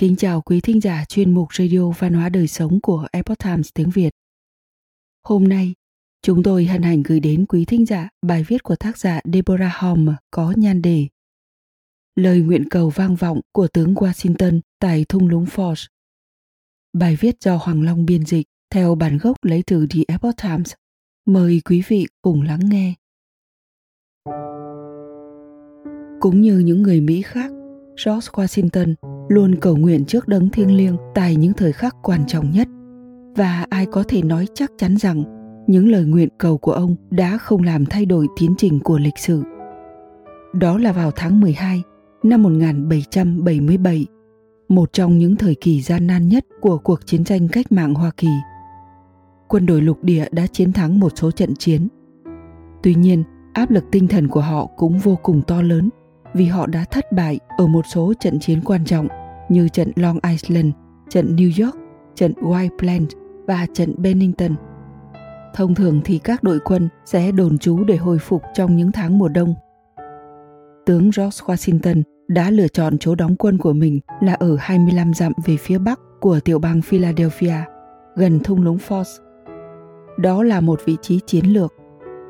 Kính chào quý thính giả chuyên mục Radio Văn hóa Đời Sống của Epoch Times tiếng Việt. Hôm nay, chúng tôi hân hạnh gửi đến quý thính giả bài viết của tác giả Deborah Holm có nhan đề Lời nguyện cầu vang vọng của tướng Washington tại thung lũng Ford. Bài viết do Hoàng Long biên dịch theo bản gốc lấy từ The Epoch Times. Mời quý vị cùng lắng nghe. Cũng như những người Mỹ khác, George Washington luôn cầu nguyện trước đấng thiêng liêng tại những thời khắc quan trọng nhất. Và ai có thể nói chắc chắn rằng những lời nguyện cầu của ông đã không làm thay đổi tiến trình của lịch sử. Đó là vào tháng 12 năm 1777, một trong những thời kỳ gian nan nhất của cuộc chiến tranh cách mạng Hoa Kỳ. Quân đội lục địa đã chiến thắng một số trận chiến. Tuy nhiên, áp lực tinh thần của họ cũng vô cùng to lớn vì họ đã thất bại ở một số trận chiến quan trọng như trận Long Island, trận New York, trận White Plains và trận Bennington. Thông thường thì các đội quân sẽ đồn trú để hồi phục trong những tháng mùa đông. Tướng George Washington đã lựa chọn chỗ đóng quân của mình là ở 25 dặm về phía bắc của tiểu bang Philadelphia, gần thung lũng Force. Đó là một vị trí chiến lược.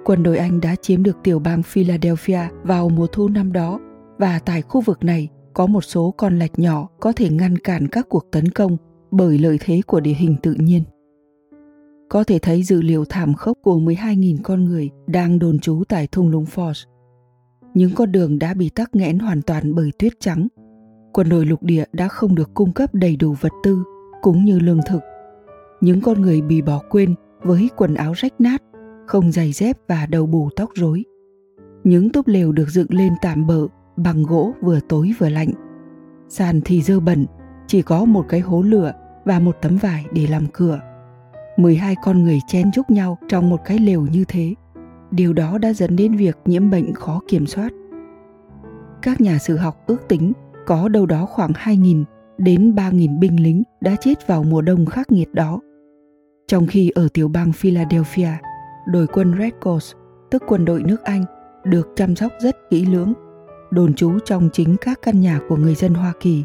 Quân đội Anh đã chiếm được tiểu bang Philadelphia vào mùa thu năm đó và tại khu vực này có một số con lạch nhỏ có thể ngăn cản các cuộc tấn công bởi lợi thế của địa hình tự nhiên. Có thể thấy dữ liệu thảm khốc của 12.000 con người đang đồn trú tại thung lũng Force. Những con đường đã bị tắc nghẽn hoàn toàn bởi tuyết trắng. Quân đội lục địa đã không được cung cấp đầy đủ vật tư cũng như lương thực. Những con người bị bỏ quên với quần áo rách nát, không giày dép và đầu bù tóc rối. Những túp lều được dựng lên tạm bỡ bằng gỗ vừa tối vừa lạnh. Sàn thì dơ bẩn, chỉ có một cái hố lửa và một tấm vải để làm cửa. 12 con người chen chúc nhau trong một cái lều như thế. Điều đó đã dẫn đến việc nhiễm bệnh khó kiểm soát. Các nhà sử học ước tính có đâu đó khoảng 2.000 đến 3.000 binh lính đã chết vào mùa đông khắc nghiệt đó. Trong khi ở tiểu bang Philadelphia, đội quân Red Cross, tức quân đội nước Anh, được chăm sóc rất kỹ lưỡng đồn trú trong chính các căn nhà của người dân Hoa Kỳ,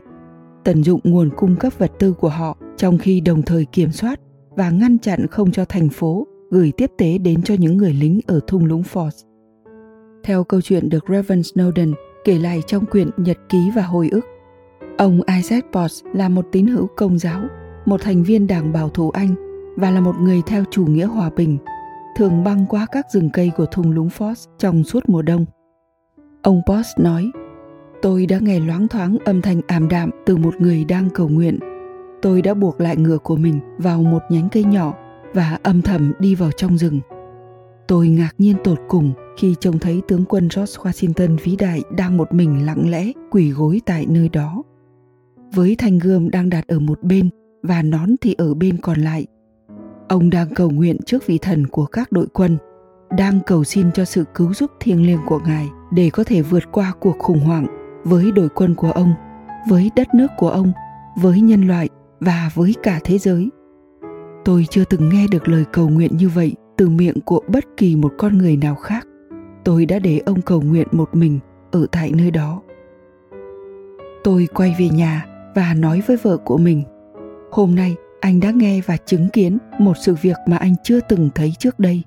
tận dụng nguồn cung cấp vật tư của họ trong khi đồng thời kiểm soát và ngăn chặn không cho thành phố gửi tiếp tế đến cho những người lính ở thung lũng Force. Theo câu chuyện được Reverend Snowden kể lại trong quyển Nhật ký và hồi ức, ông Isaac Potts là một tín hữu công giáo, một thành viên đảng bảo thủ Anh và là một người theo chủ nghĩa hòa bình, thường băng qua các rừng cây của thung lũng Force trong suốt mùa đông. Ông Post nói, tôi đã nghe loáng thoáng âm thanh ảm đạm từ một người đang cầu nguyện. Tôi đã buộc lại ngựa của mình vào một nhánh cây nhỏ và âm thầm đi vào trong rừng. Tôi ngạc nhiên tột cùng khi trông thấy tướng quân George Washington vĩ đại đang một mình lặng lẽ quỳ gối tại nơi đó. Với thanh gươm đang đặt ở một bên và nón thì ở bên còn lại. Ông đang cầu nguyện trước vị thần của các đội quân – đang cầu xin cho sự cứu giúp thiêng liêng của Ngài để có thể vượt qua cuộc khủng hoảng với đội quân của ông, với đất nước của ông, với nhân loại và với cả thế giới. Tôi chưa từng nghe được lời cầu nguyện như vậy từ miệng của bất kỳ một con người nào khác. Tôi đã để ông cầu nguyện một mình ở tại nơi đó. Tôi quay về nhà và nói với vợ của mình, hôm nay anh đã nghe và chứng kiến một sự việc mà anh chưa từng thấy trước đây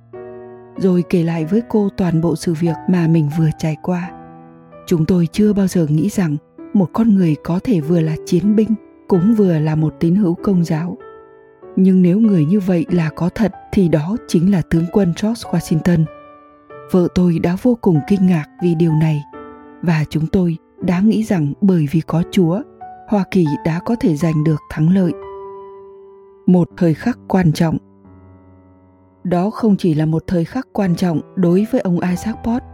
rồi kể lại với cô toàn bộ sự việc mà mình vừa trải qua. Chúng tôi chưa bao giờ nghĩ rằng một con người có thể vừa là chiến binh cũng vừa là một tín hữu công giáo. Nhưng nếu người như vậy là có thật thì đó chính là tướng quân george washington. Vợ tôi đã vô cùng kinh ngạc vì điều này. Và chúng tôi đã nghĩ rằng bởi vì có chúa, hoa kỳ đã có thể giành được thắng lợi. Một thời khắc quan trọng đó không chỉ là một thời khắc quan trọng đối với ông Isaac Potts.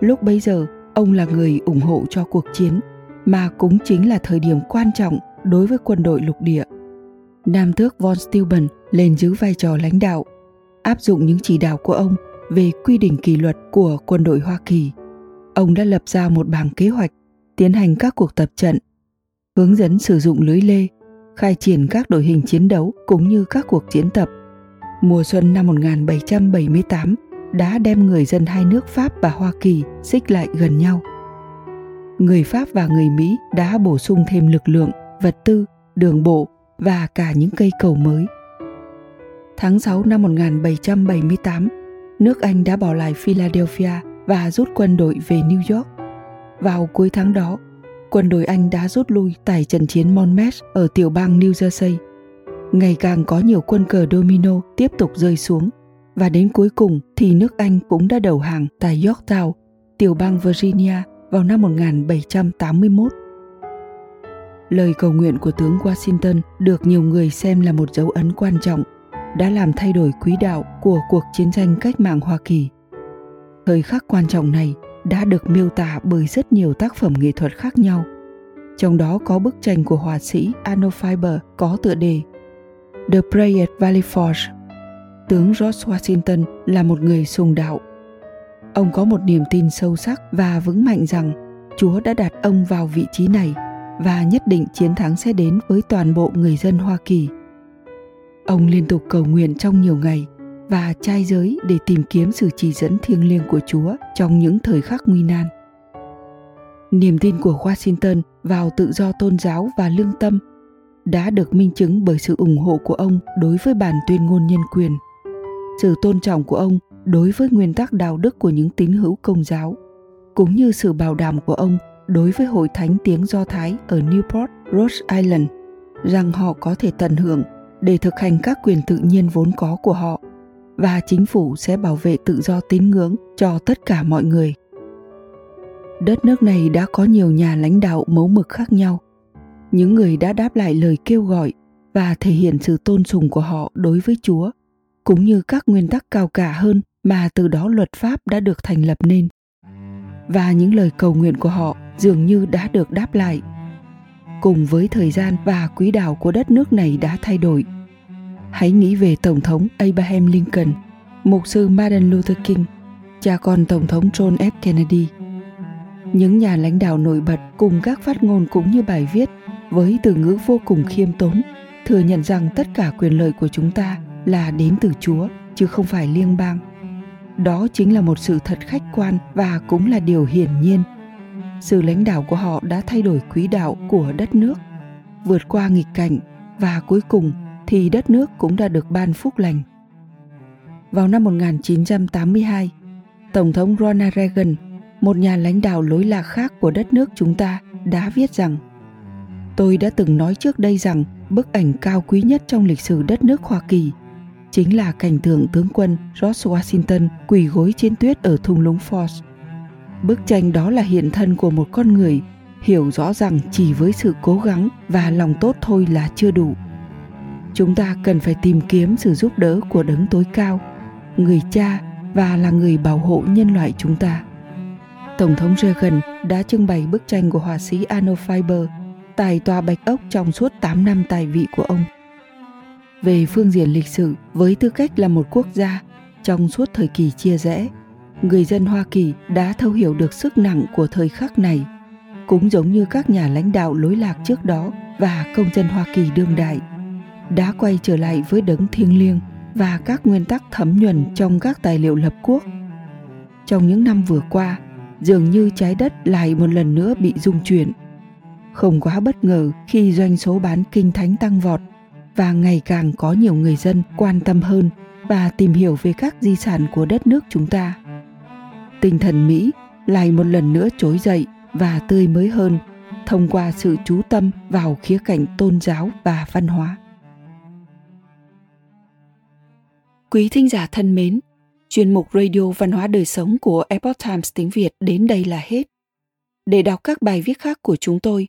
Lúc bấy giờ, ông là người ủng hộ cho cuộc chiến, mà cũng chính là thời điểm quan trọng đối với quân đội lục địa. Nam tước von Steuben lên giữ vai trò lãnh đạo, áp dụng những chỉ đạo của ông về quy định kỷ luật của quân đội Hoa Kỳ. Ông đã lập ra một bảng kế hoạch, tiến hành các cuộc tập trận, hướng dẫn sử dụng lưới lê, khai triển các đội hình chiến đấu cũng như các cuộc diễn tập mùa xuân năm 1778 đã đem người dân hai nước Pháp và Hoa Kỳ xích lại gần nhau. Người Pháp và người Mỹ đã bổ sung thêm lực lượng vật tư, đường bộ và cả những cây cầu mới. Tháng 6 năm 1778, nước Anh đã bỏ lại Philadelphia và rút quân đội về New York. Vào cuối tháng đó, quân đội Anh đã rút lui tại trận chiến Monmouth ở tiểu bang New Jersey. Ngày càng có nhiều quân cờ domino tiếp tục rơi xuống và đến cuối cùng thì nước Anh cũng đã đầu hàng tại Yorktown, tiểu bang Virginia vào năm 1781. Lời cầu nguyện của tướng Washington được nhiều người xem là một dấu ấn quan trọng đã làm thay đổi quỹ đạo của cuộc chiến tranh cách mạng Hoa Kỳ. Thời khắc quan trọng này đã được miêu tả bởi rất nhiều tác phẩm nghệ thuật khác nhau. Trong đó có bức tranh của họa sĩ Arnold Fiber có tựa đề The Prayer Valley Forge. Tướng George Washington là một người sùng đạo. Ông có một niềm tin sâu sắc và vững mạnh rằng Chúa đã đặt ông vào vị trí này và nhất định chiến thắng sẽ đến với toàn bộ người dân Hoa Kỳ. Ông liên tục cầu nguyện trong nhiều ngày và trai giới để tìm kiếm sự chỉ dẫn thiêng liêng của Chúa trong những thời khắc nguy nan. Niềm tin của Washington vào tự do tôn giáo và lương tâm đã được minh chứng bởi sự ủng hộ của ông đối với bản tuyên ngôn nhân quyền, sự tôn trọng của ông đối với nguyên tắc đạo đức của những tín hữu công giáo, cũng như sự bảo đảm của ông đối với hội thánh tiếng Do Thái ở Newport, Rhode Island rằng họ có thể tận hưởng để thực hành các quyền tự nhiên vốn có của họ và chính phủ sẽ bảo vệ tự do tín ngưỡng cho tất cả mọi người. Đất nước này đã có nhiều nhà lãnh đạo mẫu mực khác nhau. Những người đã đáp lại lời kêu gọi và thể hiện sự tôn sùng của họ đối với Chúa, cũng như các nguyên tắc cao cả hơn mà từ đó luật pháp đã được thành lập nên. Và những lời cầu nguyện của họ dường như đã được đáp lại. Cùng với thời gian và quỹ đạo của đất nước này đã thay đổi, Hãy nghĩ về Tổng thống Abraham Lincoln, mục sư Martin Luther King, cha con Tổng thống John F. Kennedy. Những nhà lãnh đạo nổi bật cùng các phát ngôn cũng như bài viết với từ ngữ vô cùng khiêm tốn, thừa nhận rằng tất cả quyền lợi của chúng ta là đến từ Chúa chứ không phải liên bang. Đó chính là một sự thật khách quan và cũng là điều hiển nhiên. Sự lãnh đạo của họ đã thay đổi quỹ đạo của đất nước, vượt qua nghịch cảnh và cuối cùng thì đất nước cũng đã được ban phúc lành. Vào năm 1982, Tổng thống Ronald Reagan, một nhà lãnh đạo lối lạc khác của đất nước chúng ta, đã viết rằng Tôi đã từng nói trước đây rằng bức ảnh cao quý nhất trong lịch sử đất nước Hoa Kỳ chính là cảnh tượng tướng quân George Washington quỳ gối trên tuyết ở thung lũng Ford. Bức tranh đó là hiện thân của một con người hiểu rõ rằng chỉ với sự cố gắng và lòng tốt thôi là chưa đủ chúng ta cần phải tìm kiếm sự giúp đỡ của đấng tối cao, người cha và là người bảo hộ nhân loại chúng ta tổng thống reagan đã trưng bày bức tranh của họa sĩ arnold fiber tài tòa bạch ốc trong suốt 8 năm tài vị của ông về phương diện lịch sử với tư cách là một quốc gia trong suốt thời kỳ chia rẽ người dân hoa kỳ đã thấu hiểu được sức nặng của thời khắc này cũng giống như các nhà lãnh đạo lối lạc trước đó và công dân hoa kỳ đương đại đã quay trở lại với đấng thiêng liêng và các nguyên tắc thấm nhuần trong các tài liệu lập quốc. Trong những năm vừa qua, dường như trái đất lại một lần nữa bị rung chuyển. Không quá bất ngờ khi doanh số bán kinh thánh tăng vọt và ngày càng có nhiều người dân quan tâm hơn và tìm hiểu về các di sản của đất nước chúng ta. Tinh thần Mỹ lại một lần nữa trỗi dậy và tươi mới hơn thông qua sự chú tâm vào khía cạnh tôn giáo và văn hóa. Quý thính giả thân mến, chuyên mục Radio Văn hóa Đời Sống của Epoch Times tiếng Việt đến đây là hết. Để đọc các bài viết khác của chúng tôi,